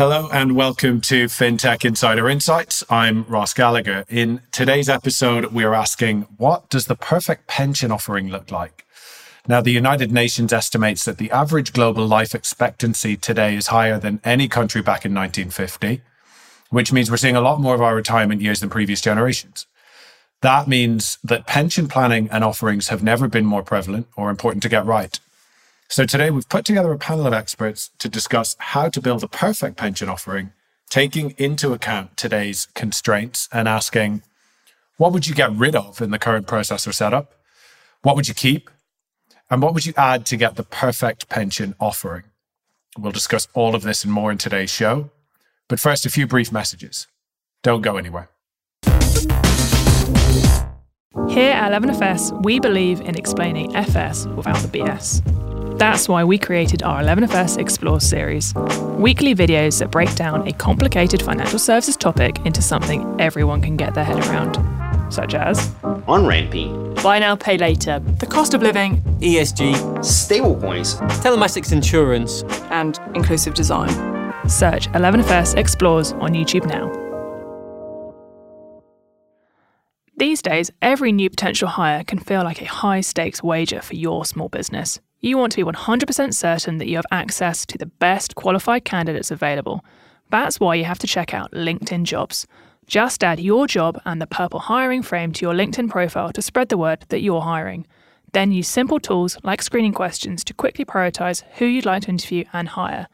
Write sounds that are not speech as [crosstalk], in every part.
Hello and welcome to FinTech Insider Insights. I'm Ross Gallagher. In today's episode, we are asking what does the perfect pension offering look like? Now, the United Nations estimates that the average global life expectancy today is higher than any country back in 1950, which means we're seeing a lot more of our retirement years than previous generations. That means that pension planning and offerings have never been more prevalent or important to get right. So today we've put together a panel of experts to discuss how to build a perfect pension offering, taking into account today's constraints and asking, what would you get rid of in the current process or setup? What would you keep? And what would you add to get the perfect pension offering? We'll discuss all of this and more in today's show. But first, a few brief messages. Don't go anywhere. Here at 11FS, we believe in explaining FS without the BS. That's why we created our 11FS Explore series. Weekly videos that break down a complicated financial services topic into something everyone can get their head around, such as on ramping, buy now, pay later, the cost of living, ESG, stablecoins, telematics insurance, and inclusive design. Search 11FS Explores on YouTube now. These days, every new potential hire can feel like a high stakes wager for your small business. You want to be 100% certain that you have access to the best qualified candidates available. That's why you have to check out LinkedIn Jobs. Just add your job and the purple hiring frame to your LinkedIn profile to spread the word that you're hiring. Then use simple tools like screening questions to quickly prioritize who you'd like to interview and hire.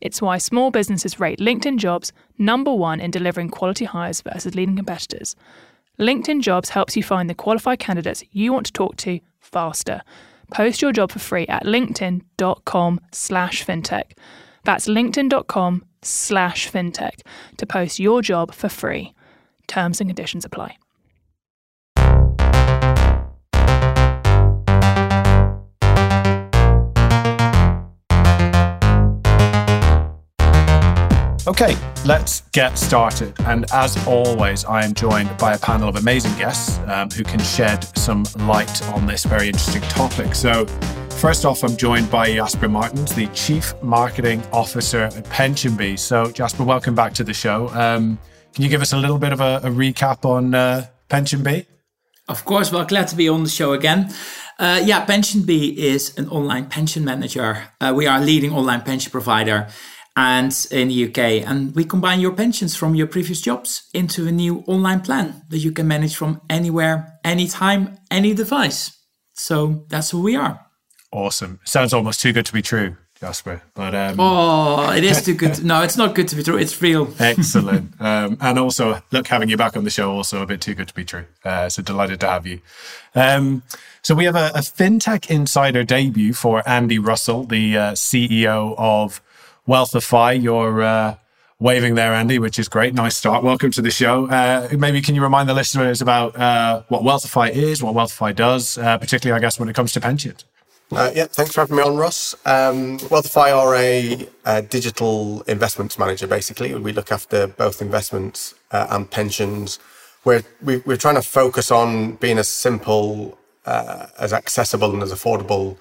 It's why small businesses rate LinkedIn Jobs number one in delivering quality hires versus leading competitors. LinkedIn Jobs helps you find the qualified candidates you want to talk to faster. Post your job for free at linkedin.com slash fintech. That's linkedin.com slash fintech to post your job for free. Terms and conditions apply. Okay, let's get started. And as always, I am joined by a panel of amazing guests um, who can shed some light on this very interesting topic. So, first off, I'm joined by Jasper Martens, the Chief Marketing Officer at PensionBee. So, Jasper, welcome back to the show. Um, can you give us a little bit of a, a recap on uh, PensionBee? Of course, well, glad to be on the show again. Uh, yeah, PensionBee is an online pension manager. Uh, we are a leading online pension provider and in the UK. And we combine your pensions from your previous jobs into a new online plan that you can manage from anywhere, anytime, any device. So that's who we are. Awesome. Sounds almost too good to be true. Jasper, but um, oh, it is [laughs] too good. To, no, it's not good to be true. It's real. excellent, [laughs] um, and also look, having you back on the show also a bit too good to be true. Uh, so delighted to have you. Um, so we have a, a, fintech insider debut for Andy Russell, the uh, CEO of Wealthify. You're uh, waving there, Andy, which is great. Nice start. Welcome to the show. Uh, maybe can you remind the listeners about uh, what Wealthify is, what Wealthify does, uh, particularly, I guess, when it comes to pensions? Uh, yeah, thanks for having me on, Ross. Um, Wealthify are a, a, digital investments manager, basically. We look after both investments uh, and pensions. We're, we, we are trying to focus on being as simple, as accessible, and as affordable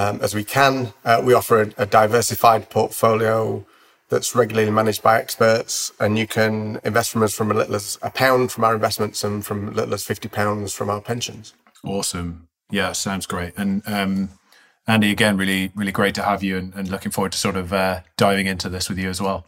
um, as we can. Uh, we offer a, a, diversified portfolio that's regularly managed by experts, and you can invest from us from a little as a pound from our investments and from as little as fifty pounds from our pensions. Awesome. Yeah, sounds great. And um, Andy, again, really, really great to have you, and, and looking forward to sort of uh, diving into this with you as well.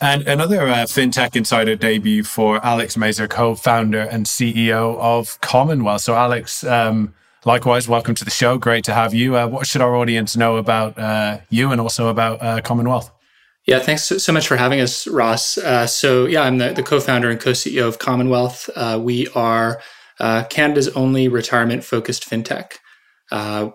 And another uh, FinTech Insider debut for Alex Mazer, co-founder and CEO of Commonwealth. So, Alex, um, Likewise, welcome to the show. Great to have you. Uh, what should our audience know about uh, you and also about uh, Commonwealth? Yeah, thanks so much for having us, Ross. Uh, so, yeah, I'm the, the co founder and co CEO of Commonwealth. Uh, we are uh, Canada's only retirement focused fintech.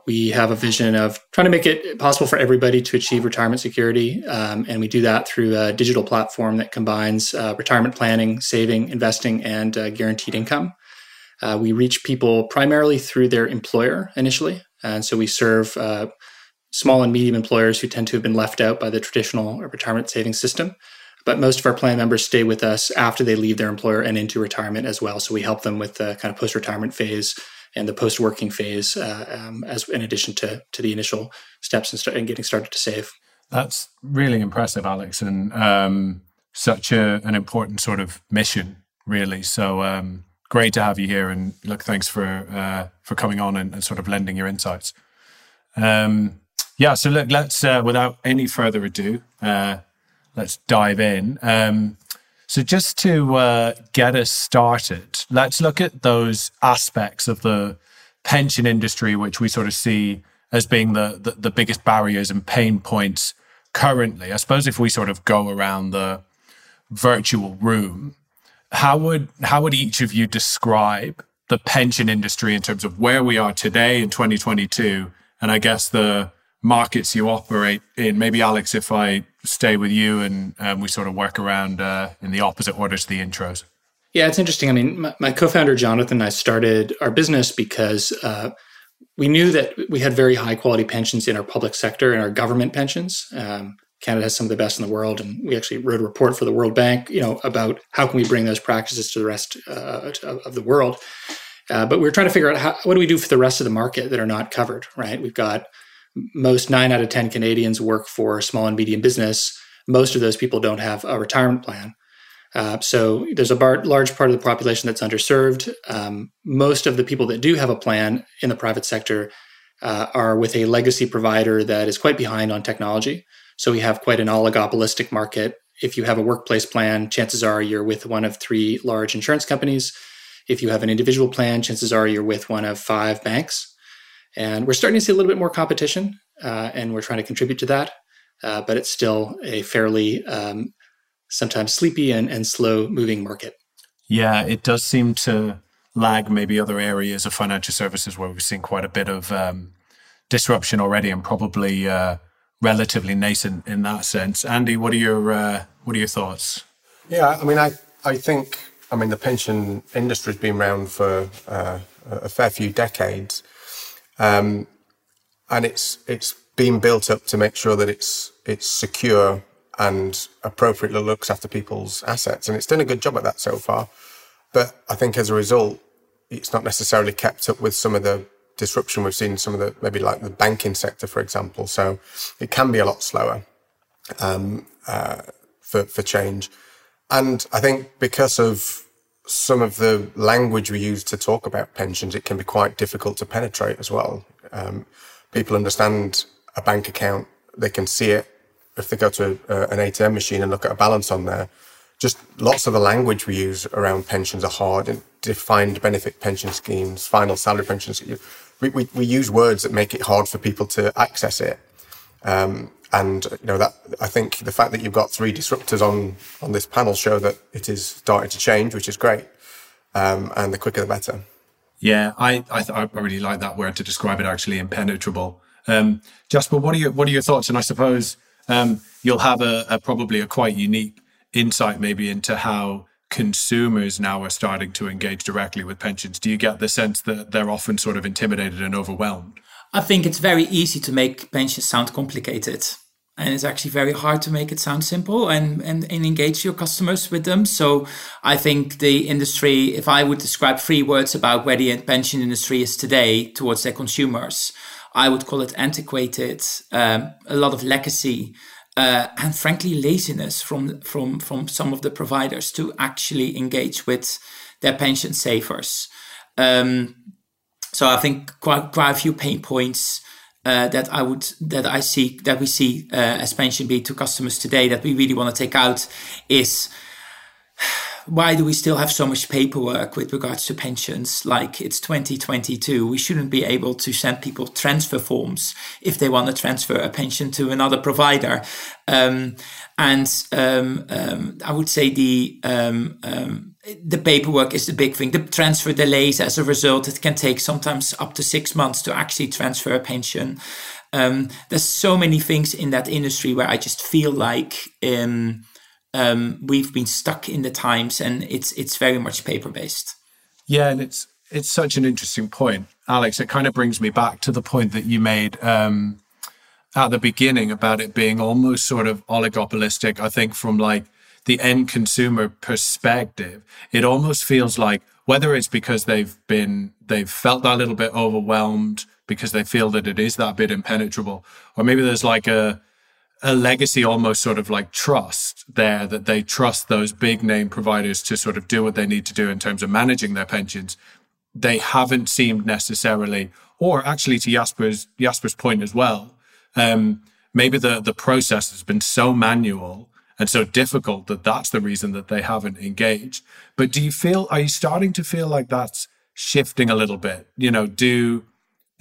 we have a vision of trying to make it possible for everybody to achieve retirement security. Um, and we do that through a digital platform that combines retirement planning, saving, investing, and guaranteed income. Uh, we reach people primarily through their employer initially. And so we serve uh, small and medium employers who tend to have been left out by the traditional retirement savings system. But most of our plan members stay with us after they leave their employer and into retirement as well. So we help them with the kind of post retirement phase and the post working phase, uh, um, as in addition to, to the initial steps and, and getting started to save. That's really impressive, Alex, and um, such a, an important sort of mission, really. So um, great to have you here, and look, thanks for uh, for coming on and, and, sort of lending your insights. Um, yeah, so look, let's uh, without any further ado, uh, let's dive in. Um, so, just to uh, get us started, let's look at those aspects of the pension industry which we sort of see as being the, the, the biggest barriers and pain points currently. I suppose if we sort of go around the virtual room, how would how would each of you describe the pension industry in terms of where we are today in 2022, and I guess the markets you operate in? Maybe Alex, if I stay with you and um, we sort of work around uh, in the opposite order to the intros. Yeah, it's interesting. I mean, my, my co-founder Jonathan and I started our business because uh, we knew that we had very high quality pensions in our public sector and our government pensions. Um, Canada has some of the best in the world, and we actually wrote a report for the World Bank, you know, about how can we bring those practices to the rest uh, of the world. Uh, but we are trying to figure out how, what do we do for the rest of the market that are not covered, right? We've got most nine out of 10 Canadians work for small and medium business. Most of those people don't have a retirement plan. Uh, so there's a bar- large part of the population that's underserved. Um, most of the people that do have a plan in the private sector uh, are with a legacy provider that is quite behind on technology. So we have quite an oligopolistic market. If you have a workplace plan, chances are you're with one of three large insurance companies. If you have an individual plan, chances are you're with one of five banks. And we're starting to see a little bit more competition, uh, and we're trying to contribute to that. Uh, but it's still a fairly um, sometimes sleepy and, and slow moving market. Yeah, it does seem to lag maybe other areas of financial services where we've seen quite a bit of um, disruption already and probably uh, relatively nascent in that sense. Andy, what are your uh, what are your thoughts? Yeah, I mean, I I think I mean the pension industry's been around for uh, a fair few decades, um, and it's it's been built up to make sure that it's it's secure and appropriately looks after people's assets, and it's done a good job at that so far. But I think as a result, it's not necessarily kept up with some of the disruption we've seen in some of the maybe like the banking sector, for example. So it can be a lot slower um, uh, for for change, and I think because of some of the language we use to talk about pensions, it can be quite difficult to penetrate as well. Um, people understand a bank account, they can see it. If they go to a, an ATM machine and look at a balance on there, just lots of the language we use around pensions are hard defined benefit pension schemes, final salary pensions. We, we, we use words that make it hard for people to access it. Um, and you know that I think the fact that you've got three disruptors on on this panel show that it is starting to change, which is great. Um, and the quicker the better. Yeah, I I, th- I, really like that word to describe it. Actually, impenetrable. Um, Jasper, what are your what are your thoughts? And I suppose um, you'll have a, a probably a quite unique insight maybe into how consumers now are starting to engage directly with pensions. Do you get the sense that they're often sort of intimidated and overwhelmed? I think it's very easy to make pensions sound complicated. And it's actually very hard to make it sound simple and, and, and engage your customers with them. So I think the industry, if I would describe three words about where the pension industry is today towards their consumers, I would call it antiquated, um, a lot of legacy, uh, and frankly laziness from from from some of the providers to actually engage with their pension savers. Um, so I think quite quite a few pain points uh, that I would that I see that we see uh, as PensionBee to customers today that we really want to take out is why do we still have so much paperwork with regards to pensions? Like it's 2022, we shouldn't be able to send people transfer forms if they want to transfer a pension to another provider. Um, and um, um, I would say the um, um, the paperwork is the big thing. The transfer delays as a result, it can take sometimes up to six months to actually transfer a pension. Um, there's so many things in that industry where I just feel like um, um, we've been stuck in the times, and it's it's very much paper based. Yeah, and it's it's such an interesting point, Alex. It kind of brings me back to the point that you made um, at the beginning about it being almost sort of oligopolistic. I think from like the end consumer perspective, it almost feels like whether it's because they've been they've felt that little bit overwhelmed because they feel that it is that bit impenetrable, or maybe there's like a a legacy almost sort of like trust there that they trust those big name providers to sort of do what they need to do in terms of managing their pensions. They haven't seemed necessarily, or actually to Jasper's Jasper's point as well, um, maybe the the process has been so manual and so difficult that that's the reason that they haven't engaged. But do you feel? Are you starting to feel like that's shifting a little bit? You know, do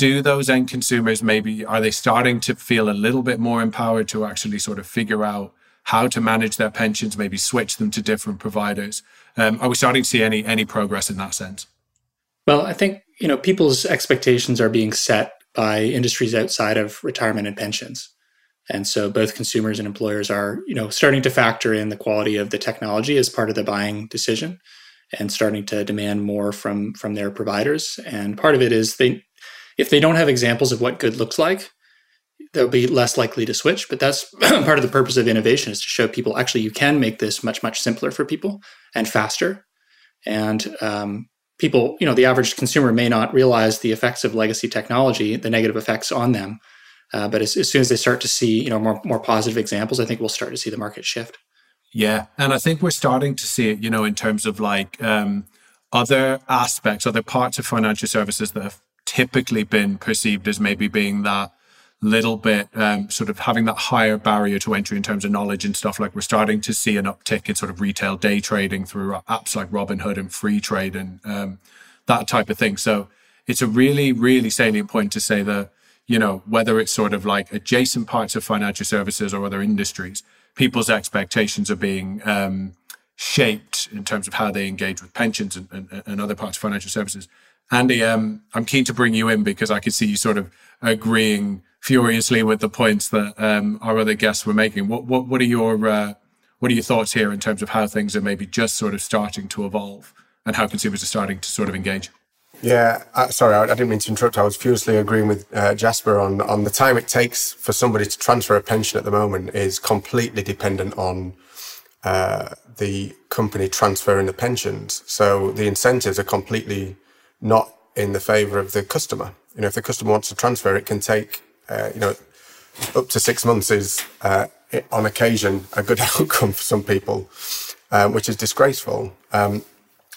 do those end consumers maybe are they starting to feel a little bit more empowered to actually sort of figure out how to manage their pensions, maybe switch them to different providers? Um, are we starting to see any any progress in that sense? Well, I think you know people's expectations are being set by industries outside of retirement and pensions. And so both consumers and employers are, you know, starting to factor in the quality of the technology as part of the buying decision and starting to demand more from from their providers. And part of it is they if they don't have examples of what good looks like, they'll be less likely to switch. But that's [clears throat] part of the purpose of innovation is to show people actually you can make this much much simpler for people and faster. And um, people, you know, the average consumer may not realize the effects of legacy technology, the negative effects on them. Uh, but as, as soon as they start to see, you know, more more positive examples, I think we'll start to see the market shift. Yeah, and I think we're starting to see it, you know, in terms of like um, other aspects, other parts of financial services that have typically been perceived as maybe being that little bit um, sort of having that higher barrier to entry in terms of knowledge and stuff. Like we're starting to see an uptick in sort of retail day trading through apps like robinhood and Freetrade and um, that type of thing. So it's a really really salient point to say that you know whether it's sort of like adjacent parts of financial services or other industries people's expectations are being um, shaped in terms of how they engage with pensions and, and, and other parts of financial services Andy, um, I'm keen to bring you in because I could see you sort of agreeing furiously with the points that um, our other guests were making. What what what are your uh, what are your thoughts here in terms of how things are maybe just sort of starting to evolve and how consumers are starting to sort of engage? Yeah, uh, sorry, I, I, didn't mean to interrupt. I was furiously agreeing with uh, Jasper on on the time it takes for somebody to transfer a pension at the moment is completely dependent on uh, the company transferring the pensions. So the incentives are completely not in the favor of the customer. You know, if the customer wants to transfer, it can take, uh, you know, up to six months is uh, on occasion a good [laughs] outcome for some people, um, which is disgraceful. Um,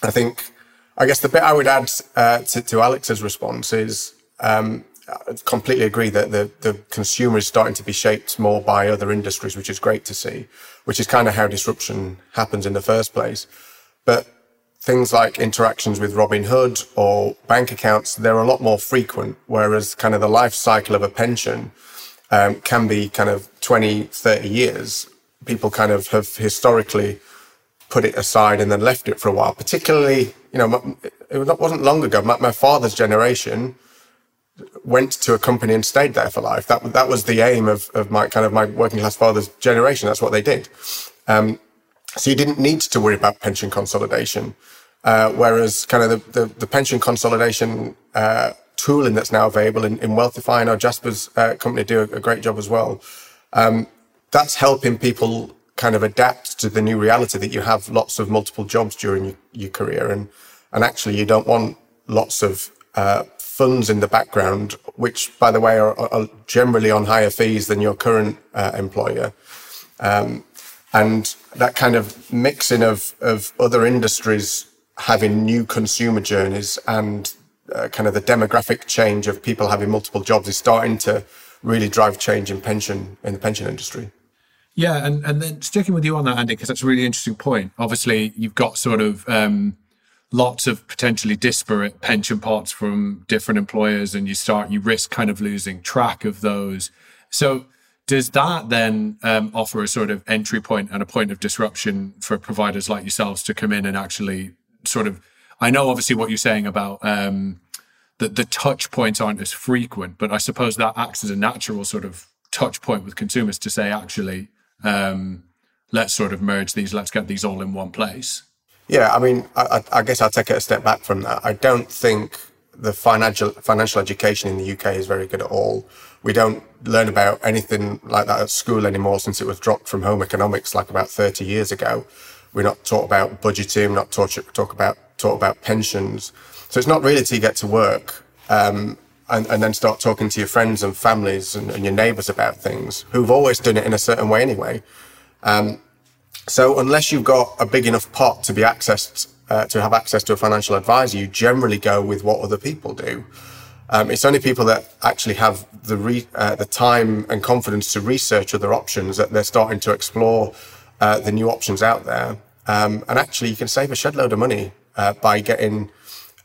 I think, I guess the bit I would add uh, to, to, Alex's response is um, I completely agree that the, the consumer is starting to be shaped more by other industries, which is great to see, which is kind of how disruption happens in the first place. But things like interactions with Robinhood or bank accounts, they're a lot more frequent, whereas kind of the life cycle of a pension um, can be kind of 20, 30 years. People kind of have historically put it aside and then left it for a while, particularly, you know, it wasn't long ago. My, my father's generation went to a company and stayed there for life. That, that was the aim of, of my kind of my working class father's generation. That's what they did. Um, so you didn't need to worry about pension consolidation. Uh, whereas kind of the, the, the pension consolidation uh, tooling that's now available in, in Wealthify and our Jasper's uh, company do a, a, great job as well. Um, that's helping people kind of adapt to the new reality that you have lots of multiple jobs during your, your career. And, and actually you don't want lots of uh, funds in the background, which by the way are, are generally on higher fees than your current uh, employer. Um, and that kind of mixing of, of other industries having new consumer journeys and uh, kind of the demographic change of people having multiple jobs is starting to really drive change in pension in the pension industry. Yeah, and and then sticking with you on that, Andy, because that's a really interesting point. Obviously, you've got sort of um, lots of potentially disparate pension pots from different employers, and you start you risk kind of losing track of those. So does that then um, offer a sort of entry point and a point of disruption for providers like yourselves to come in and actually sort of I know obviously what you're saying about um, the the touch points aren't as frequent, but I suppose that acts as a natural sort of touch point with consumers to say actually um, let's sort of merge these, let's get these all in one place. Yeah, I mean, I, I guess I'll take it a step back from that. I don't think the financial financial education in the UK is very good at all. We don't learn about anything like that at school anymore since it was dropped from home economics like about 30 years ago. We're not taught about budgeting, we're not taught talk about taught about pensions. So it's not really till you get to work um, and, and then start talking to your friends and families and, and, your neighbors about things who've always done it in a certain way anyway. Um, so unless you've got a big enough pot to be accessed uh, to have access to a financial advisor, you generally go with what other people do. Um, it's only people that actually have the re- uh, the time and confidence to research other options that they're starting to explore uh, the new options out there. Um, and actually, you can save a shed load of money uh, by getting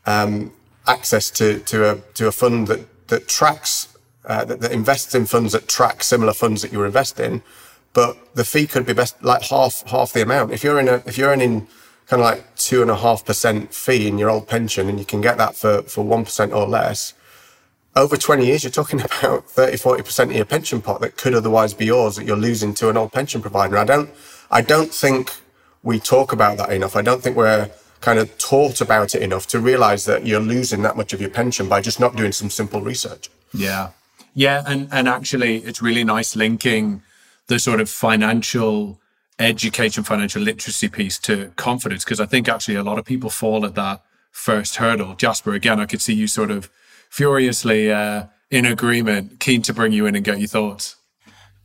um, access to to a to a fund that that tracks uh, that, that, invests in funds that track similar funds that you're investing, but the fee could be best like half half the amount. If you're in a if you're earning kind of like two and a half percent fee in your old pension, and you can get that for for one percent or less, over 20 years, you're talking [laughs] about 30, 40% of your pension pot that could otherwise be yours that you're losing to an old pension provider. I don't, I don't think we talk about that enough. I don't think we're kind of taught about it enough to realize that you're losing that much of your pension by just not doing some simple research. Yeah. Yeah. And, and actually, it's really nice linking the sort of financial education, financial literacy piece to confidence, because I think actually a lot of people fall at that first hurdle. Jasper, again, I could see you sort of furiously uh, in agreement, keen to bring you in and get your thoughts.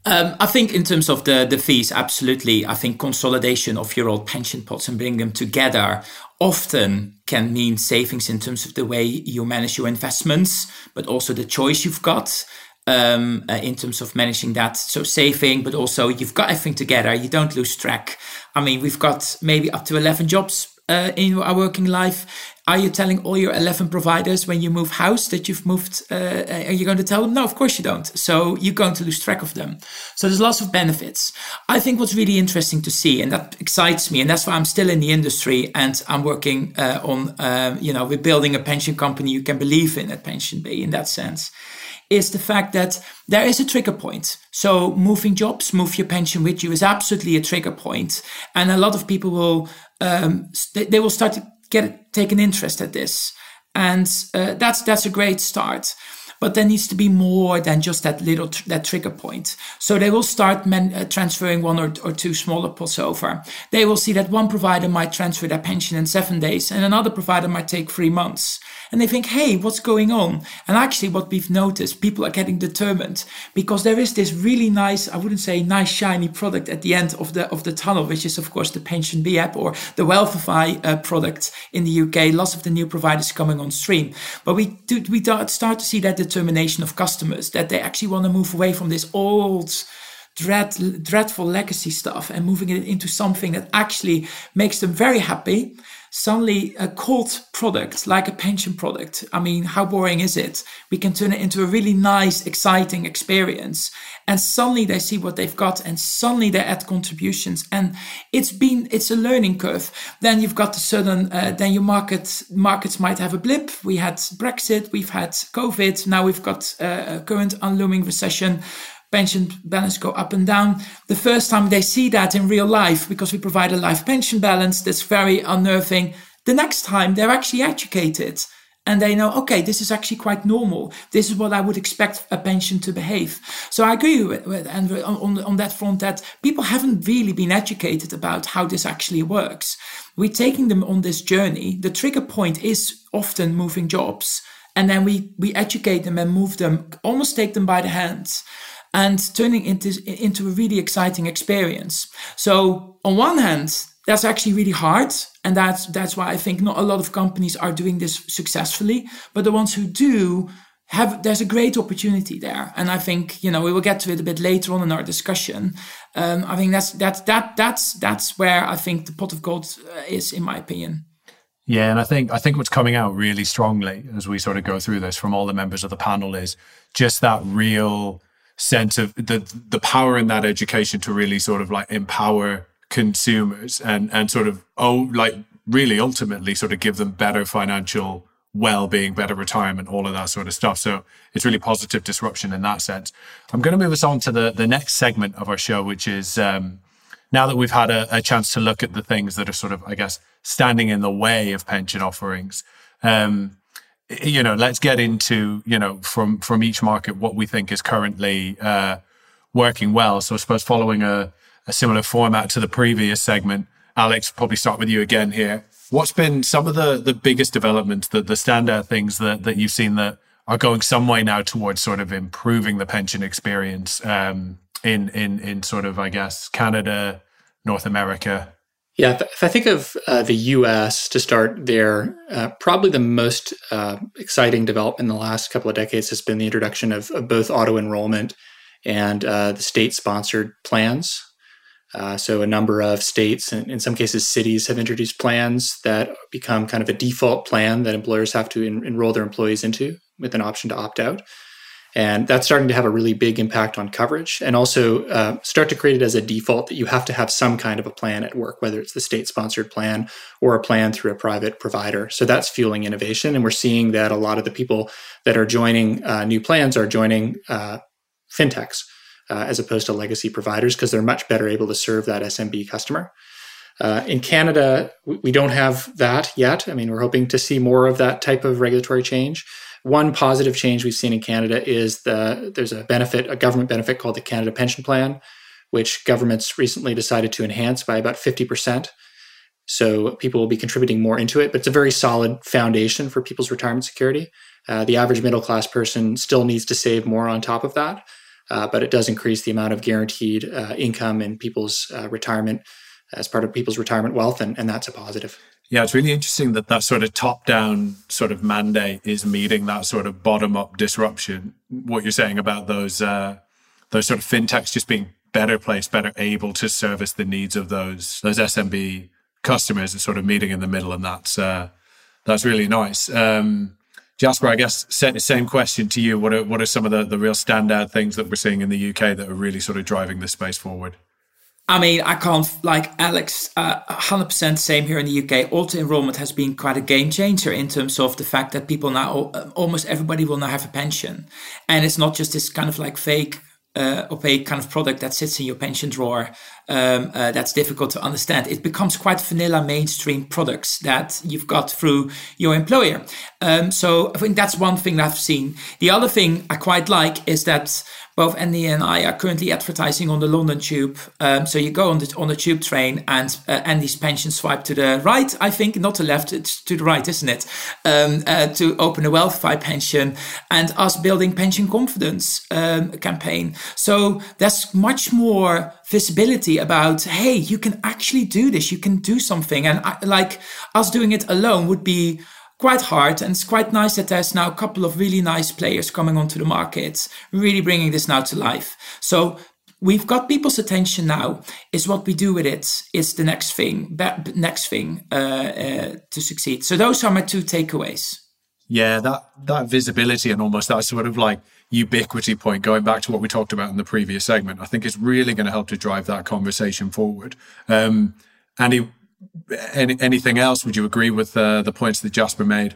Um, I think in terms of the, the fees, absolutely. I think consolidation of your old pension pots and bring them together often can mean savings in terms of the way you manage your investments, but also the choice you've got um, uh, in terms of managing that. So saving, but also you've got everything together. You don't lose track. I mean, we've got maybe up to 11 jobs uh, in our working life are you telling all your 11 providers when you move house that you've moved? Uh, are you going to tell them? No, of course you don't. So you're going to lose track of them. So there's lots of benefits. I think what's really interesting to see, and that excites me, and that's why I'm still in the industry and I'm working uh, on, uh, you know, we're building a pension company you can believe in at PensionBee in that sense is the fact that there is a trigger point. So moving jobs, move your pension with you is absolutely a trigger point. And a lot of people will, um, they will start to get take an interest at this, and uh, that's that's a great start. But there needs to be more than just that little tr- that trigger point. So they will start uh, transferring one or, or two smaller pots over. They will see that one provider might transfer their pension in seven days, and another provider might take three months and they think, hey, what's going on? And actually, what we've noticed, people are getting determined because there is this really nice, I wouldn't say nice, shiny product at the end of the of the tunnel, which is, of course, the PensionBee app or the Wealthify uh, product in the UK. Lots of the new providers coming on stream. But we do, we start to see that determination of customers that they actually want to move away from this old, dread, dreadful legacy stuff and moving it into something that actually makes them very happy suddenly a cult product like a pension product. I mean how boring is it? We can turn it into a really nice exciting experience. And suddenly they see what they've got and suddenly they add contributions. And it's been it's a learning curve. Then you've got the sudden uh, then your market markets might have a blip. We had brexit we've had covid. Now we've got uh, a current unlooming recession pension balance go up and down. The first time they see that in real life, because we provide a life pension balance that's very unnerving, the next time they're actually educated and they know, okay, this is actually quite normal. This is what I would expect a pension to behave. So I agree with, with Andrew on, on that front that people haven't really been educated about how this actually works. We're taking them on this journey. The trigger point is often moving jobs. And then we, we educate them and move them, almost take them by the hands and turning into into a really exciting experience. So on one hand, that's actually really hard, and that's that's why I think not a lot of companies are doing this successfully. But the ones who do have there's a great opportunity there, and I think you know we will get to it a bit later on in our discussion. Um, I think that's that's that that's that's where I think the pot of gold uh, is, in my opinion. Yeah, and I think I think what's coming out really strongly as we sort of go through this from all the members of the panel is just that real sense of the the power in that education to really sort of like empower consumers and and sort of oh like really ultimately sort of give them better financial well-being better retirement all of that sort of stuff. So it's really positive disruption in that sense. I'm going to move us on to the the next segment of our show which is um, now that we've had a, a, chance to look at the things that are sort of i guess standing in the way of pension offerings um, you know, let's get into, you know, from, from each market, what we think is currently, uh, working well. So I suppose following a, a similar format to the previous segment, Alex, probably start with you again here. What's been some of the, the biggest developments, the, the standout things that, that you've seen that are going some way now towards sort of improving the pension experience um, in in in sort of I guess Canada, North America. Yeah, if I think of uh, the U.S. to start there, uh, probably the most uh, exciting development in the last couple of decades has been the introduction of, of both auto enrollment and uh, the state-sponsored plans. Uh, so a number of states and in some cases cities have introduced plans that become kind of a default plan that employers have to en- enroll their employees into with an option to opt out. And that's starting to have a really big impact on coverage and also uh, start to create it as a default that you have to have some kind of a plan at work, whether it's the state sponsored plan or a plan through a private provider. So that's fueling innovation. And we're seeing that a lot of the people that are joining uh, new plans are joining uh, fintechs uh, as opposed to legacy providers because they're much better able to serve that SMB customer. Uh, in Canada, we don't have that yet. I mean, we're hoping to see more of that type of regulatory change. One positive change we've seen in Canada is the there's a benefit, a government benefit called the Canada Pension Plan, which governments recently decided to enhance by about 50%. So people will be contributing more into it, but it's a very solid foundation for people's retirement security. Uh, the average middle class person still needs to save more on top of that, uh, but it does increase the amount of guaranteed uh, income in people's uh, retirement as part of people's retirement wealth, and, and that's a positive. Yeah, it's really interesting that that sort of top down sort of mandate is meeting that sort of bottom up disruption. What you're saying about those uh, those sort of fintechs just being better placed, better able to service the needs of those those SMB customers is sort of meeting in the middle, and that's uh, that's really nice. Um, Jasper, I guess same question to you. What are what are some of the, the real standout things that we're seeing in the UK that are really sort of driving this space forward? I mean, I can't, like Alex, uh, 100% same here in the UK. Auto enrollment has been quite a game changer in terms of the fact that people now, uh, almost everybody will now have a pension. And it's not just this kind of like fake uh, opaque kind of product that sits in your pension drawer um, uh, that's difficult to understand. It becomes quite vanilla mainstream products that you've got through your employer. Um, so I think that's one thing that I've seen. The other thing I quite like is that both Andy and I are currently advertising on the London Tube. Um, so you go on the on the tube train, and uh, Andy's pension swipe to the right. I think not the left, it's to the right, isn't it? Um, uh, to open a Wealthify pension, and us building pension confidence um, campaign. So there's much more visibility about hey, you can actually do this. You can do something, and I, like us doing it alone would be quite hard and it's quite nice that there's now a couple of really nice players coming onto the market. Really bringing this now to life. So we've got people's attention now. Is what we do with it. Is the next thing next thing uh, uh, to succeed. So those are my two takeaways. Yeah that that visibility and almost that sort of like ubiquity point going back to what we talked about in the previous segment i think is really going to help to drive that conversation forward. Um, andy any, anything else? Would you agree with uh, the points that Jasper made?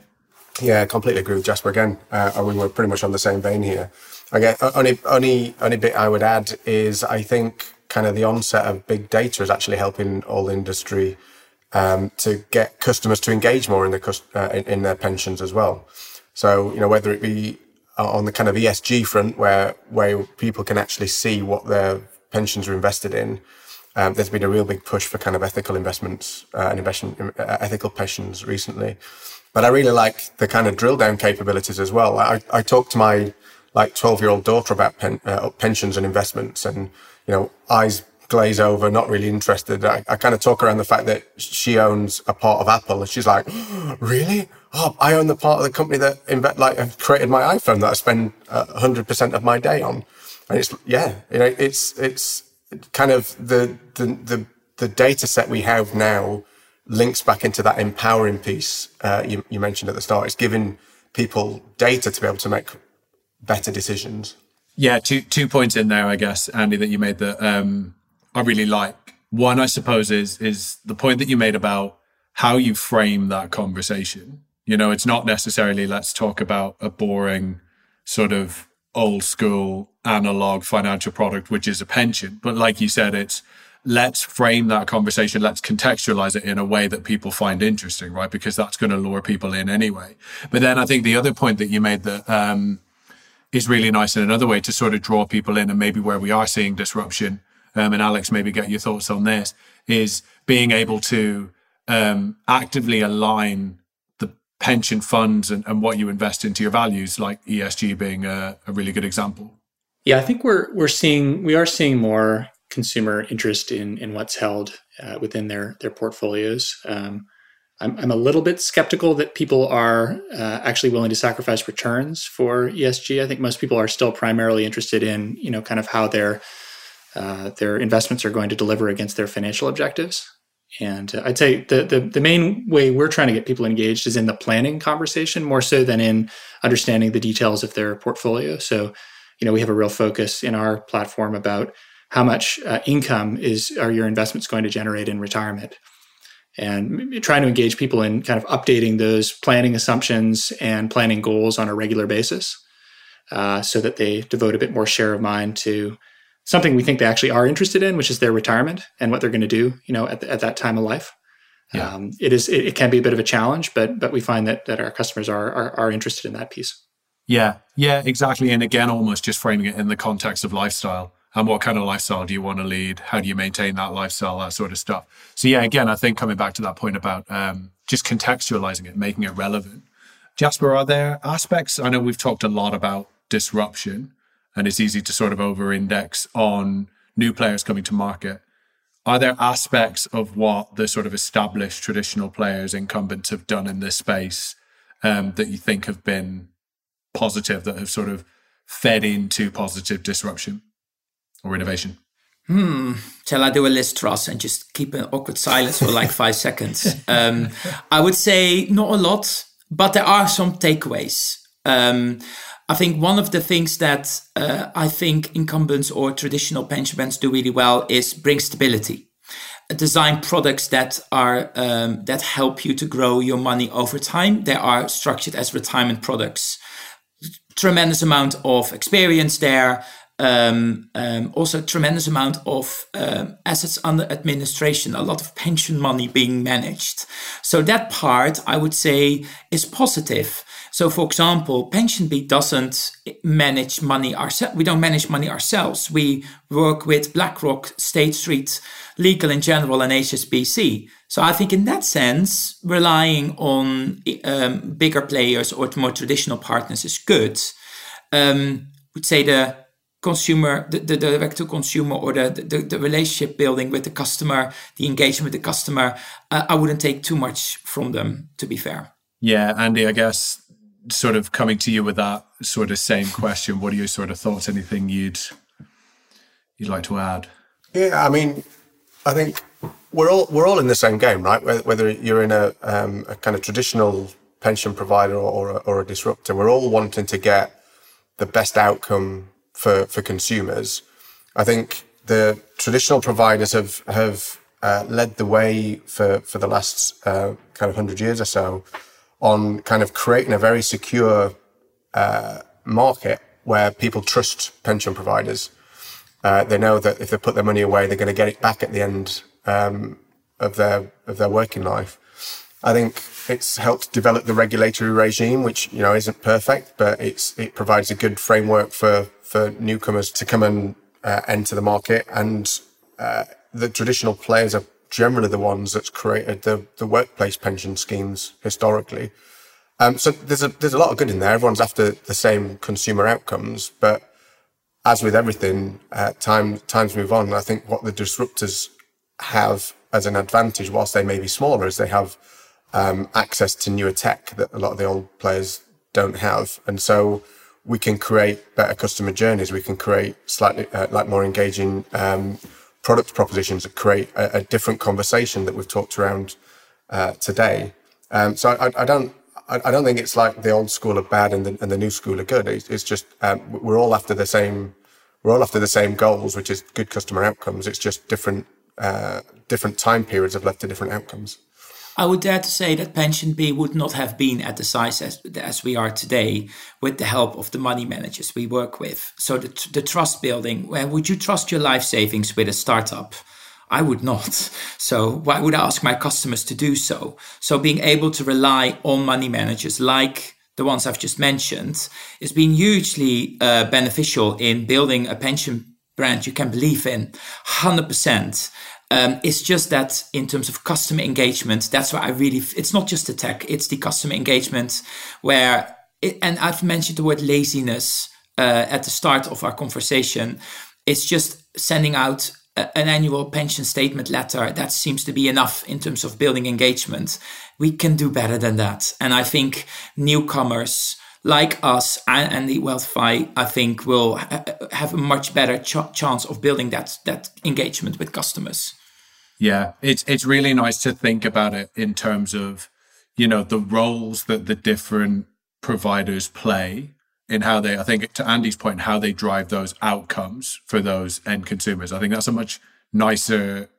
Yeah, I completely agree with Jasper again. Uh, I mean, we're pretty much on the same vein here. I guess only only only bit I would add is I think kind of the onset of big data is actually helping all industry um, to get customers to engage more in the uh, in, in, their pensions as well. So you know whether it be on the kind of ESG front where where people can actually see what their pensions are invested in, um, there's been a real big push for kind of ethical investments uh, and investment uh, ethical pensions recently. But I really like the kind of drill down capabilities as well. I, I talked to my like 12 year old daughter about pen, uh, pensions and investments and, you know, eyes glaze over, not really interested. I, I kind of talk around the fact that she owns a part of Apple and she's like, [gasps] really? Oh, I own the part of the company that invent, like created my iPhone that I spend hundred percent of my day on. And it's, yeah, you know, it's, it's, kind of the, the, the, the data set we have now links back into that empowering piece uh, you, you mentioned at the start. It's giving people data to be able to make better decisions. Yeah, two two points in there, I guess, Andy, that you made that um, I really like. One, I suppose, is is the point that you made about how you frame that conversation. You know, it's not necessarily let's talk about a boring sort of old school analog financial product, which is a pension. But like you said, it's let's frame that conversation, let's contextualize it in a way that people find interesting, right? Because that's going to lure people in anyway. But then I think the other point that you made that um, is really nice and another way to sort of draw people in and maybe where we are seeing disruption, um, and Alex, maybe get your thoughts on this, is being able to um, actively align the pension funds and, and what you invest into your values, like ESG being a, a really good example. Yeah, I think we're we're seeing we are seeing more consumer interest in in what's held uh, within their their portfolios. Um, I'm, I'm a little bit skeptical that people are uh, actually willing to sacrifice returns for ESG. I think most people are still primarily interested in you know kind of how their uh, their investments are going to deliver against their financial objectives. And uh, I'd say the, the, the main way we're trying to get people engaged is in the planning conversation more so than in understanding the details of their portfolio. So, you know, we have a real focus in our platform about how much uh, income is are your investments going to generate in retirement, and trying to engage people in kind of updating those planning assumptions and planning goals on a regular basis, uh, so that they devote a bit more share of mind to something we think they actually are interested in, which is their retirement and what they're going to do, you know, at, the, at that time of life. Yeah. Um, it is it, it, can be a bit of a challenge, but but we find that that our customers are, are are interested in that piece. Yeah, yeah, exactly. And again, almost just framing it in the context of lifestyle and what kind of lifestyle do you want to lead? How do you maintain that lifestyle? That sort of stuff. So yeah, again, I think coming back to that point about um, just contextualizing it, making it relevant. Jasper, are there aspects? I know we've talked a lot about disruption and it's easy to sort of over index on new players coming to market. Are there aspects of what the sort of established traditional players, incumbents have done in this space um, that you think have been positive, that have sort of fed into positive disruption or innovation? Hmm. Shall I do a list, Ross, and just keep an awkward silence for like five [laughs] seconds? Um, I would say not a lot, but there are some takeaways. Um, I think one of the things that uh, I think incumbents or traditional pension funds do really well is bring stability. Design products that are um, that help you to grow your money over time. They are structured as retirement products. Tremendous amount of experience there. Um, um, also, tremendous amount of um, assets under administration, a lot of pension money being managed. So that part, I would say, is positive. So, for example, PensionBee doesn't manage money ourselves. We don't manage money ourselves. We work with BlackRock, State Street, Legal & General, and HSBC. So, I think in that sense, relying on um, bigger players or more traditional partners is good. Um, I would say the consumer, the, the direct to consumer or the, the, the, relationship building with the customer, the engagement with the customer, uh, I wouldn't take too much from them, to be fair. Yeah, Andy, I guess sort of coming to you with that sort of same question, what are your sort of thoughts? Anything you'd you'd like to add? Yeah, I mean, I think we're all we're all in the same game, right? Whether you're in a, um, a kind of traditional pension provider or, or a, or a disruptor, we're all wanting to get the best outcome for for consumers. I think the traditional providers have have uh, led the way for for the last uh, kind of hundred years or so on kind of creating a very secure uh, market where people trust pension providers. Uh, they know that if they put their money away, they're going to get it back at the end um, of their of their working life. I think it's helped develop the regulatory regime, which you know isn't perfect, but it's it provides a good framework for for newcomers to come and uh, enter the market. And uh, the traditional players are generally the ones that's created the, the workplace pension schemes historically. Um, so there's a there's a lot of good in there. Everyone's after the same consumer outcomes, but as with everything, uh, time times move on. I think what the disruptors have as an advantage, whilst they may be smaller, is they have um, access to newer tech that a lot of the old players don't have, and so we can create better customer journeys. We can create slightly uh, like more engaging um, product propositions that create a, a, different conversation that we've talked around uh, today. Um, so I, I, don't I, don't think it's like the old school are bad and the, and the new school are good. It's, it's just um, we're all after the same we're all after the same goals, which is good customer outcomes. It's just different uh, different time periods have led to different outcomes. I would dare to say that PensionBee would not have been at the size as, as we are today with the help of the money managers we work with. So the, the trust building, where would you trust your life savings with a startup? I would not. [laughs] So why would I ask my customers to do so? So being able to rely on money managers like the ones I've just mentioned is been hugely uh, beneficial in building a pension brand you can believe in, hundred percent. Um, it's just that in terms of customer engagement, that's why I really. It's not just the tech; it's the customer engagement where. It, and I've mentioned the word laziness uh, at the start of our conversation. It's just sending out an annual pension statement letter that seems to be enough in terms of building engagement. We can do better than that. And I think newcomers like us and, and the Wealthify, I think, will ha- have a much better ch- chance of building that that engagement with customers. Yeah, it's it's really nice to think about it in terms of you know the roles that the different providers play in how they, I think, to Andy's point, how they drive those outcomes for those end consumers. I think that's a much nicer,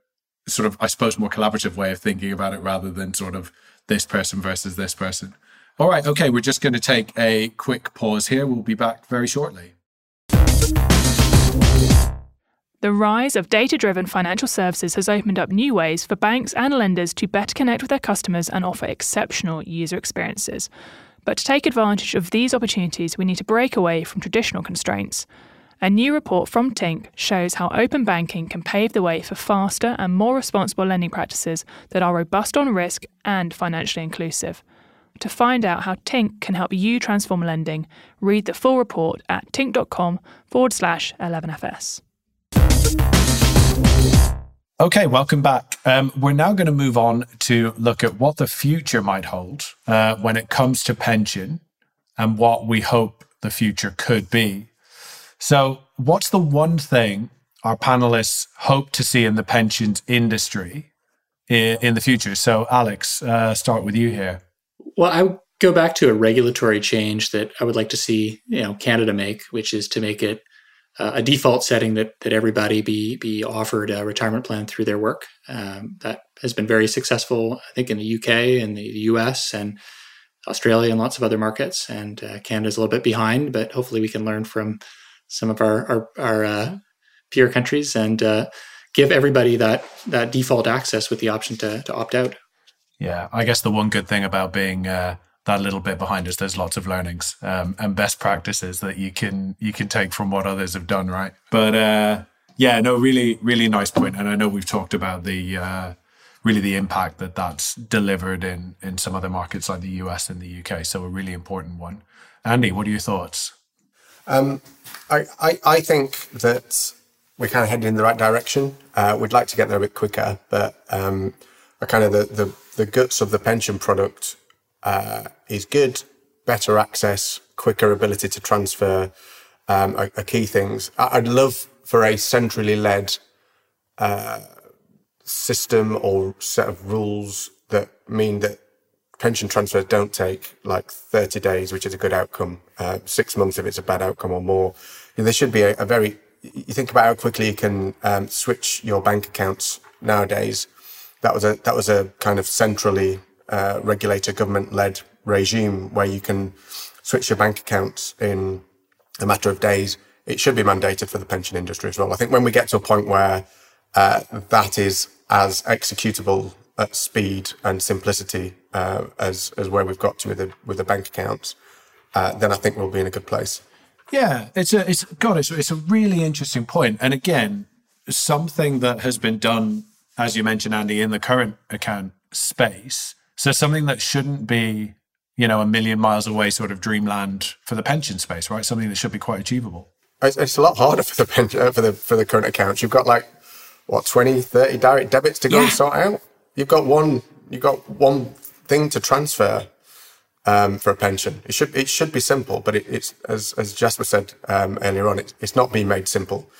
sort of, I suppose, more collaborative way of thinking about it rather than sort of this person versus this person. All right, okay, we're just going to take a quick pause here. We'll be back very shortly. The rise of data driven financial services has opened up new ways for banks and lenders to better connect with their customers and offer exceptional user experiences. But to take advantage of these opportunities, we need to break away from traditional constraints. A new report from Tink shows how open banking can pave the way for faster and more responsible lending practices that are robust on risk and financially inclusive. To find out how Tink can help you transform lending, read the full report at tink.com forward slash 11FS. Okay, welcome back. Um, we're now going to move on to look at what the future might hold uh, when it comes to pension and what we hope the future could be. So, what's the one thing our panelists hope to see in the pensions industry in, in the future? So, Alex, uh, start with you here. Well, I go back to a regulatory change that I would like to see, you know, Canada make, which is to make it uh, a default setting that that everybody be be offered a retirement plan through their work. Um, that has been very successful, I think, in the UK and the, US and Australia and lots of other markets. And uh, Canada's a little bit behind, but hopefully we can learn from some of our our, our uh, peer countries and uh, give everybody that that default access with the option to to opt out. Yeah, I guess the one good thing about being uh, that little bit behind us there's lots of learnings um, and best practices that you can you can take from what others have done right? But uh, yeah no really really nice point. and i know we've talked about the uh, really the impact that that's delivered in in some other markets like the us and the uk so a really important one. Andy what are your thoughts? Um, I, I, I think that we're kind of heading in the right direction. Uh, we'd like to get there a bit quicker but um, kind of the, the the guts of the pension product uh, is good, better access, quicker ability to transfer um, are, are, key things. I'd love for a centrally led uh, system or set of rules that mean that pension transfers don't take like 30 days, which is a good outcome, uh, six months if it's a bad outcome or more. There should be a, a very, you think about how quickly you can um, switch your bank accounts nowadays. That was a, that was a kind of centrally uh, regulator government led regime where you can switch your bank accounts in a matter of days. It should be mandated for the pension industry as well. I think when we get to a point where uh, that is as executable at speed and simplicity uh, as as where we've got to with the with the bank accounts, uh, then I think we'll be in a good place. Yeah, it's a it's God, it's it's a really interesting point, and again, something that has been done, as you mentioned, Andy, in the current account space so something that shouldn't be, you know, a million miles away sort of dreamland for the pension space, right? Something that should be quite achievable. It's, it's a lot harder for the pension, uh, for the for the current accounts. You've got like what 20, 30 direct debits to go yeah. and sort out. You've got one you've got one thing to transfer um, for a pension. It should it should be simple, but it, it's as as Jasper said um, earlier on, it, it's not being made simple.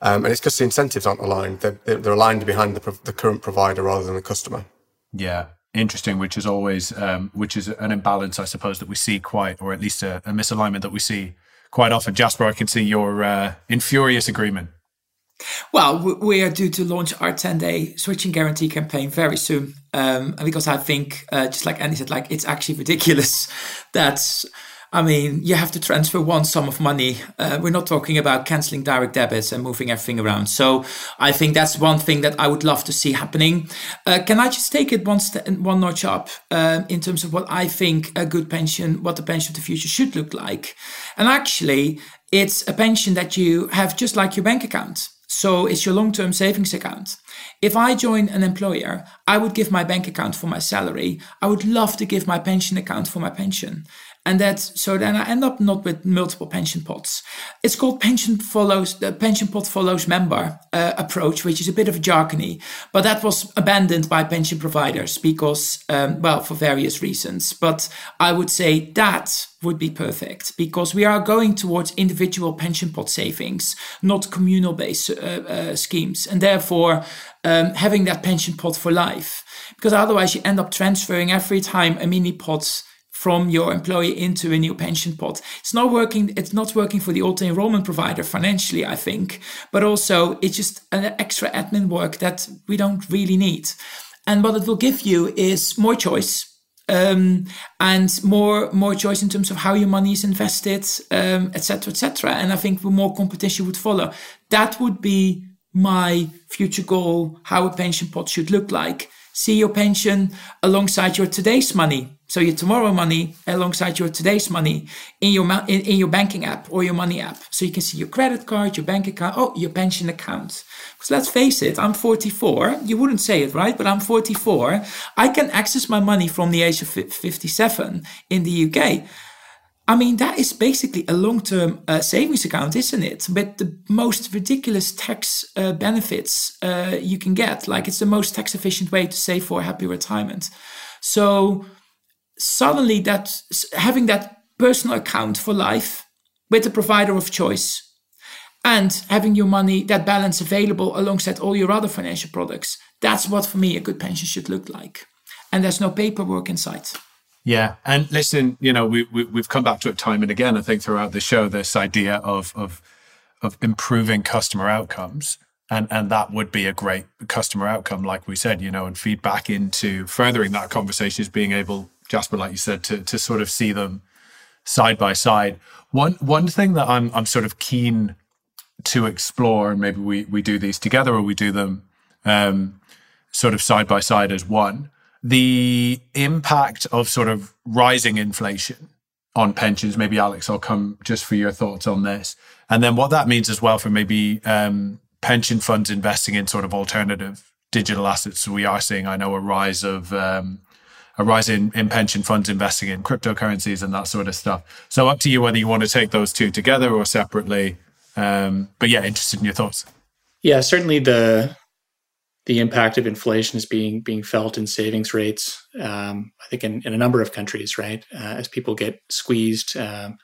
Um, and it's because the incentives aren't aligned. They're, they're aligned behind the, the current provider rather than the customer. Yeah, interesting, which is always um, which is an imbalance, I suppose, that we see quite, or at least a, a misalignment that we see quite often. Jasper, I can see your uh, in furious agreement. Well, we are due to launch our 10 day switching guarantee campaign very soon. Um, because I think, uh, just like Andy said, like it's actually ridiculous [laughs] that I mean, you have to transfer one sum of money. Uh, we're not talking about canceling direct debits and moving everything around. So I think that's one thing that I would love to see happening. Uh, can I just take it one st- one notch up uh, in terms of what I think a good pension, what the pension of the future should look like? And actually, It's a pension that you have just like your bank account. So it's your long term savings account. If I join an employer, I would give my bank account for my salary. I would love to give my pension account for my pension. And that so then I end up not with multiple pension pots. It's called pension follows the pension pot follows member uh, approach, which is a bit of a jargony, but that was abandoned by pension providers because um, well for various reasons. But I would say that would be perfect because we are going towards individual pension pot savings, not communal based uh, uh, schemes, and therefore um, having that pension pot for life. Because otherwise, you end up transferring every time a mini pot from your employee into a new pension pot. It's not working. It's not working for the auto enrollment provider financially, I think, but also it's just an extra admin work that we don't really need. And what it will give you is more choice. Um, and more more choice in terms of how your money is invested, um, et cetera, et cetera. And I think more competition would follow. That would be my future goal, how a pension pot should look like. See your pension alongside your today's money so your tomorrow money alongside your today's money in your in, in your banking app or your money app. So you can see your credit card, your bank account, oh, your pension account. Because let's face it, I'm 44. You wouldn't say it, right? But I'm 44. I can access my money from the age of 57 in the UK. I mean, that is basically a long term uh, savings account, isn't it? With the most ridiculous tax uh, benefits uh, you can get. Like, it's the most tax efficient way to save for a happy retirement. So, suddenly that having that personal account for life with a provider of choice and having your money that balance available alongside all your other financial products that's what for me a good pension should look like. And there's no paperwork inside yeah and listen you know we, we we've come back to it time and again i think throughout the show this idea of of of improving customer outcomes. And and that would be a great customer outcome like we said you know and feedback into furthering that conversation is being able Jasper, like you said, to to sort of see them side by side. One one thing that I'm I'm sort of keen to explore, and maybe we we do these together or we do them um, sort of side by side as one. The impact of sort of rising inflation on pensions. Maybe Alex, I'll come just for your thoughts on this, and then what that means as well for maybe um, pension funds investing in sort of alternative digital assets. So we are seeing, I know, a rise of um, a rise in, in pension funds investing in cryptocurrencies and that sort of stuff. So up to you whether you want to take those two together or separately. Um, but yeah, interested in your thoughts. Yeah, certainly the the impact of inflation is being being felt in savings rates. Um, I think in, in, a number of countries, right? Uh, as people get squeezed. Um,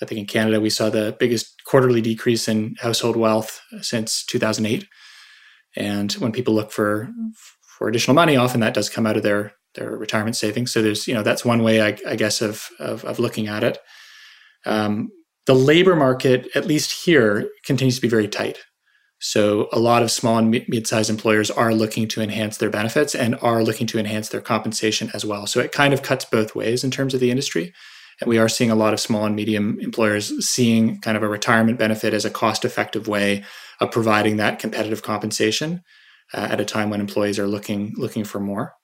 I think in Canada we saw the biggest quarterly decrease in household wealth since 2008. And when people look for for additional money, often that does come out of their their retirement savings. So there's, you know, that's one way, I, I guess, of, of, of looking at it. Um, the labor market, at least here, continues to be very tight. So a lot of small and mid-sized employers are looking to enhance their benefits and are looking to enhance their compensation as well. So it kind of cuts both ways in terms of the industry. And we are seeing a lot of small and medium employers seeing kind of a retirement benefit as a cost-effective way of providing that competitive compensation uh, at a time when employees are looking looking for more.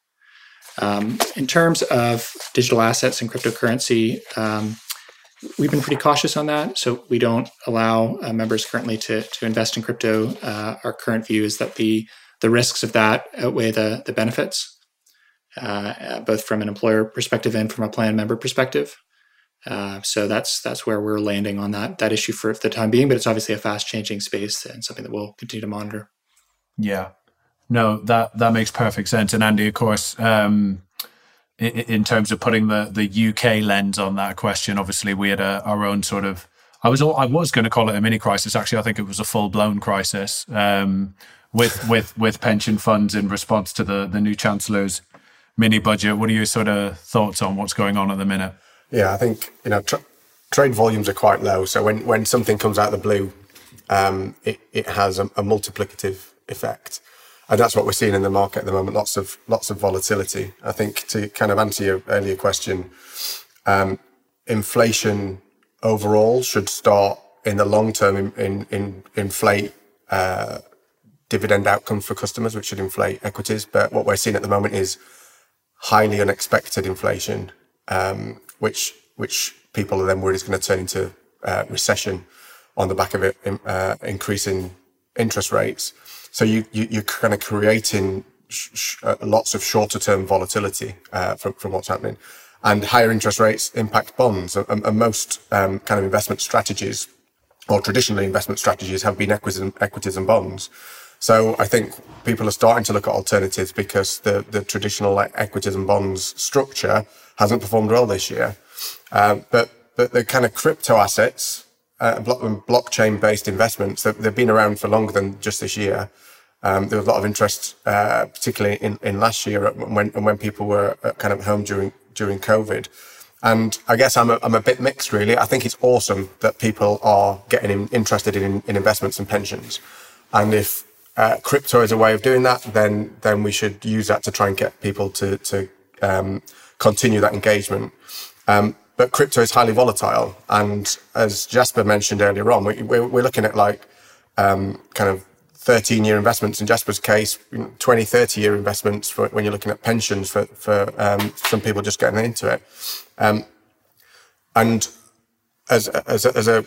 Um, in terms of digital assets and cryptocurrency, um, we've been pretty cautious on that. So we don't allow uh, members currently to, to invest in crypto. Uh, our current view is that the the risks of that outweigh the the benefits, uh, both from an employer perspective and from a plan member perspective. Uh, so that's that's where we're landing on that that issue for the time being. But it's obviously a fast changing space and something that we'll continue to monitor. Yeah, no, that that makes perfect sense. And Andy, of course, um, in, in, terms of putting the the UK lens on that question, obviously we had a, our own sort of. I was I was going to call it a mini crisis. Actually, I think it was a full blown crisis um, with with with pension funds in response to the the new chancellor's mini budget. What are your sort of thoughts on what's going on at the minute? Yeah, I think you know tra- trade volumes are quite low. So when when something comes out of the blue, um, it it has a, a multiplicative effect and that's what we're seeing in the market at the moment. Lots of lots of volatility. I think to kind of answer your earlier question, um, inflation overall should start in the long term in, in, in inflate uh, dividend outcomes for customers, which should inflate equities. But what we're seeing at the moment is highly unexpected inflation, um, which which people are then worried is going to turn into uh, recession on the back of it uh, increasing interest rates. So you, you are kind of creating sh- sh- uh, lots of shorter term volatility uh, from from what's happening, and higher interest rates impact bonds. And, and most um, kind of investment strategies, or traditionally investment strategies, have been equities and, equities and bonds. So I think people are starting to look at alternatives because the, the traditional like, equities and bonds structure hasn't performed well this year. Uh, but but the kind of crypto assets, uh, blockchain based investments, they've, they've, been around for longer than just this year. Um, there was a lot of interest, uh, particularly in, in last year when when people were uh, kind of home during during COVID. And I guess I'm a, I'm a bit mixed, really. I think it's awesome that people are getting in, interested in, in investments and pensions. And if uh, crypto is a way of doing that, then then we should use that to try and get people to to um, continue that engagement. Um, but crypto is highly volatile, and as Jasper mentioned earlier on, we, we're, looking at like um, kind of 13 year investments in Jasper's case, 20, 30 year investments for when you're looking at pensions for, for um, some people just getting into it. Um, and as as a, as a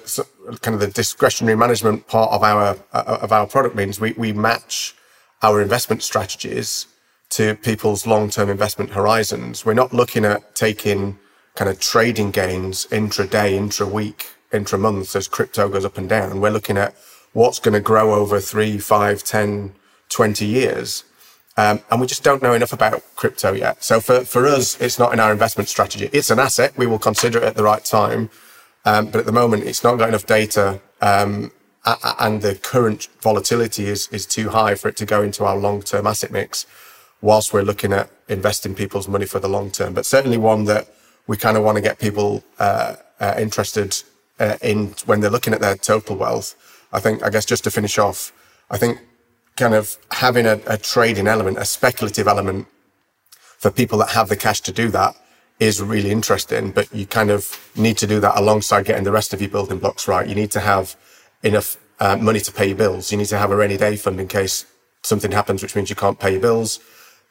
kind of the discretionary management part of our uh, of our product means we we match our investment strategies to people's long-term investment horizons. We're not looking at taking kind of trading gains intraday, intra-week, intra-month as crypto goes up and down. We're looking at what's going to grow over three, five, 10, 20 years. Um, and we just don't know enough about crypto yet. So for, for us, it's not in our investment strategy. It's an asset. We will consider it at the right time. Um, but at the moment, it's not got enough data, um, and the current volatility is is too high for it to go into our long term asset mix. Whilst we're looking at investing people's money for the long term, but certainly one that we kind of want to get people uh, uh, interested uh, in when they're looking at their total wealth. I think, I guess, just to finish off, I think kind of having a, a trading element, a speculative element for people that have the cash to do that is really interesting, but you kind of need to do that alongside getting the rest of your building blocks right. You need to have enough uh, money to pay your bills. You need to have a rainy day fund in case something happens, which means you can't pay your bills.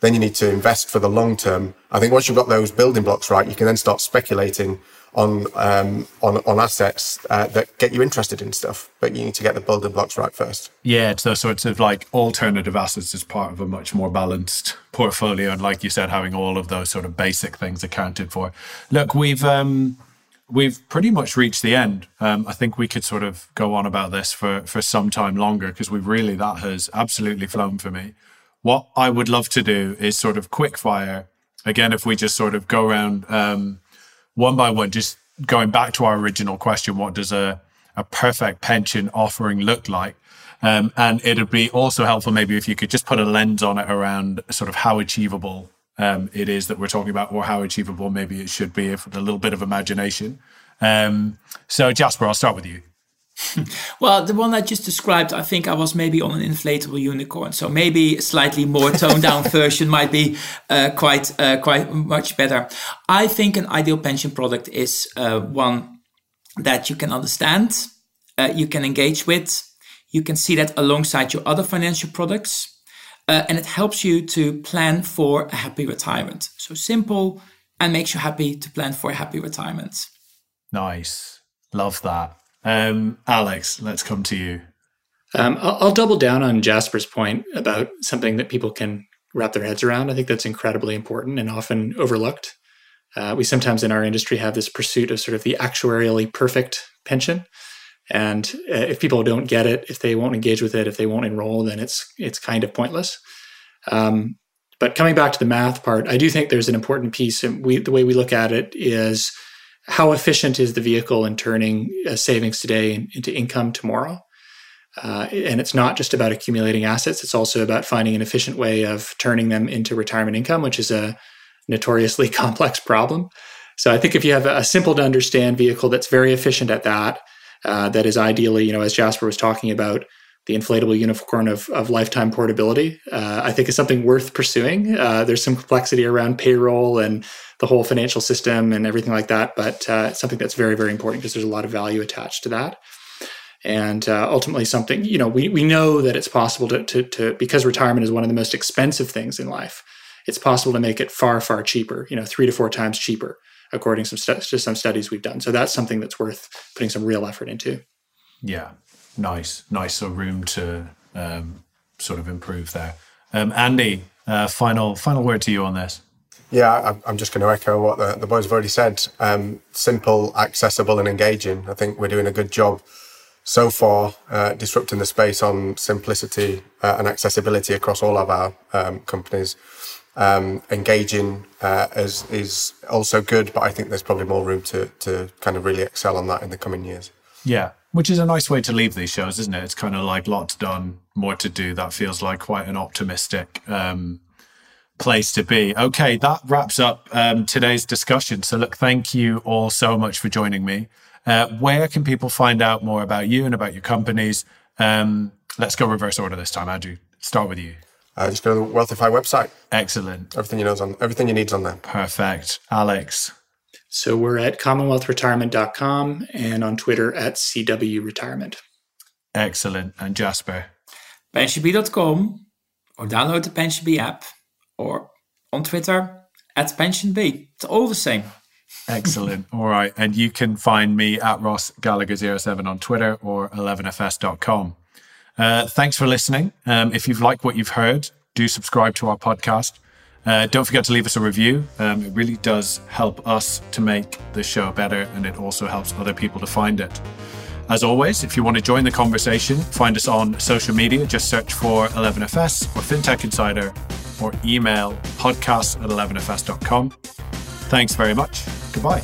Then you need to invest for the long term. I think once you've got those building blocks right, you can then start speculating on um, on on assets uh, that get you interested in stuff. But you need to get the building blocks right first. Yeah, those sorts of like alternative assets as part of a much more balanced portfolio, and like you said, having all of those sort of basic things accounted for. Look, we've um, we've pretty much reached the end. Um, I think we could sort of go on about this for for some time longer because we've really that has absolutely flown for me. What I would love to do is sort of quick fire again. If we just sort of go around. Um, one by one, just going back to our original question, what does a, a perfect pension offering look like? Um, and it'd be also helpful maybe if you could just put a lens on it around sort of how achievable um, it is that we're talking about, or how achievable maybe it should be with a little bit of imagination. Um, so, Jasper, I'll start with you. [laughs] well, the one I just described, I think I was maybe on an inflatable unicorn. So maybe a slightly more toned down [laughs] version might be uh, quite uh, quite much better. I think an ideal pension product is uh, one that you can understand, uh, you can engage with, you can see that alongside your other financial products, uh, and it helps you to plan for a happy retirement. So simple and makes you happy to plan for a happy retirement. Nice, love that. Um, Alex, let's come to you. Um, I'll, I'll, double down on Jasper's point about something that people can wrap their heads around. I think that's incredibly important and often overlooked. Uh, we sometimes in our industry have this pursuit of sort of the actuarially perfect pension. And uh, if people don't get it, if they won't engage with it, if they won't enroll, then it's it's kind of pointless. Um, but coming back to the math part, I do think there's an important piece, and we, the way we look at it is how efficient is the vehicle in turning uh, savings today into income tomorrow? Uh, and it's not just about accumulating assets, it's also about finding an efficient way of turning them into retirement income, which is a notoriously [laughs] complex problem. So I think if you have a simple to understand vehicle that's very efficient at that, uh, that is ideally, you know, as Jasper was talking about, the inflatable unicorn of, of lifetime portability, uh, I think is something worth pursuing. Uh, there's some complexity around payroll and the whole financial system and everything like that. But uh, it's something that's very, very important because there's a lot of value attached to that. And uh, ultimately, something, you know, we, we know that it's possible to, to, to, because retirement is one of the most expensive things in life, it's possible to make it far, far cheaper, you know, three to four times cheaper, according to some, stu- to some studies we've done. So that's something that's worth putting some real effort into. Yeah, nice, nice. So room to um, sort of improve there. Um, Andy, uh, final final word to you on this. Yeah, I'm just going to echo what the, the boys have already said. Um, simple, accessible, and engaging. I think we're doing a good job so far uh, disrupting the space on simplicity uh, and accessibility across all of our um, companies. Um, engaging uh, is is also good, but I think there's probably more room to to kind of really excel on that in the coming years. Yeah, which is a nice way to leave these shows, isn't it? It's kind of like lots done, more to do. That feels like quite an optimistic um, place to be. Okay, that wraps up um, today's discussion. So, look, thank you all so much for joining me. Uh, where can people find out more about you and about your companies? Um, let's go reverse order this time. Andrew, start with you. Uh, just go to the Wealthify website. Excellent. Everything you know on everything you need is on there. Perfect. Alex. So we're at commonwealthretirement.com and on Twitter at CW Retirement. Excellent. And Jasper. Pensionbee.com or download the PensionBee app or on Twitter at PensionBee. It's all the same. Excellent. [laughs] all right. And you can find me at Ross Gallagher07 on Twitter or 11fs.com. Uh, thanks for listening. Um, if you've liked what you've heard, do subscribe to our podcast. Uh, don't forget to leave us a review. Um, it really does help us to make the show better, and it also helps other people to find it. As always, if you want to join the conversation, find us on social media. Just search for 11FS or FinTech Insider or email podcast at 11fs.com. Thanks very much. Goodbye.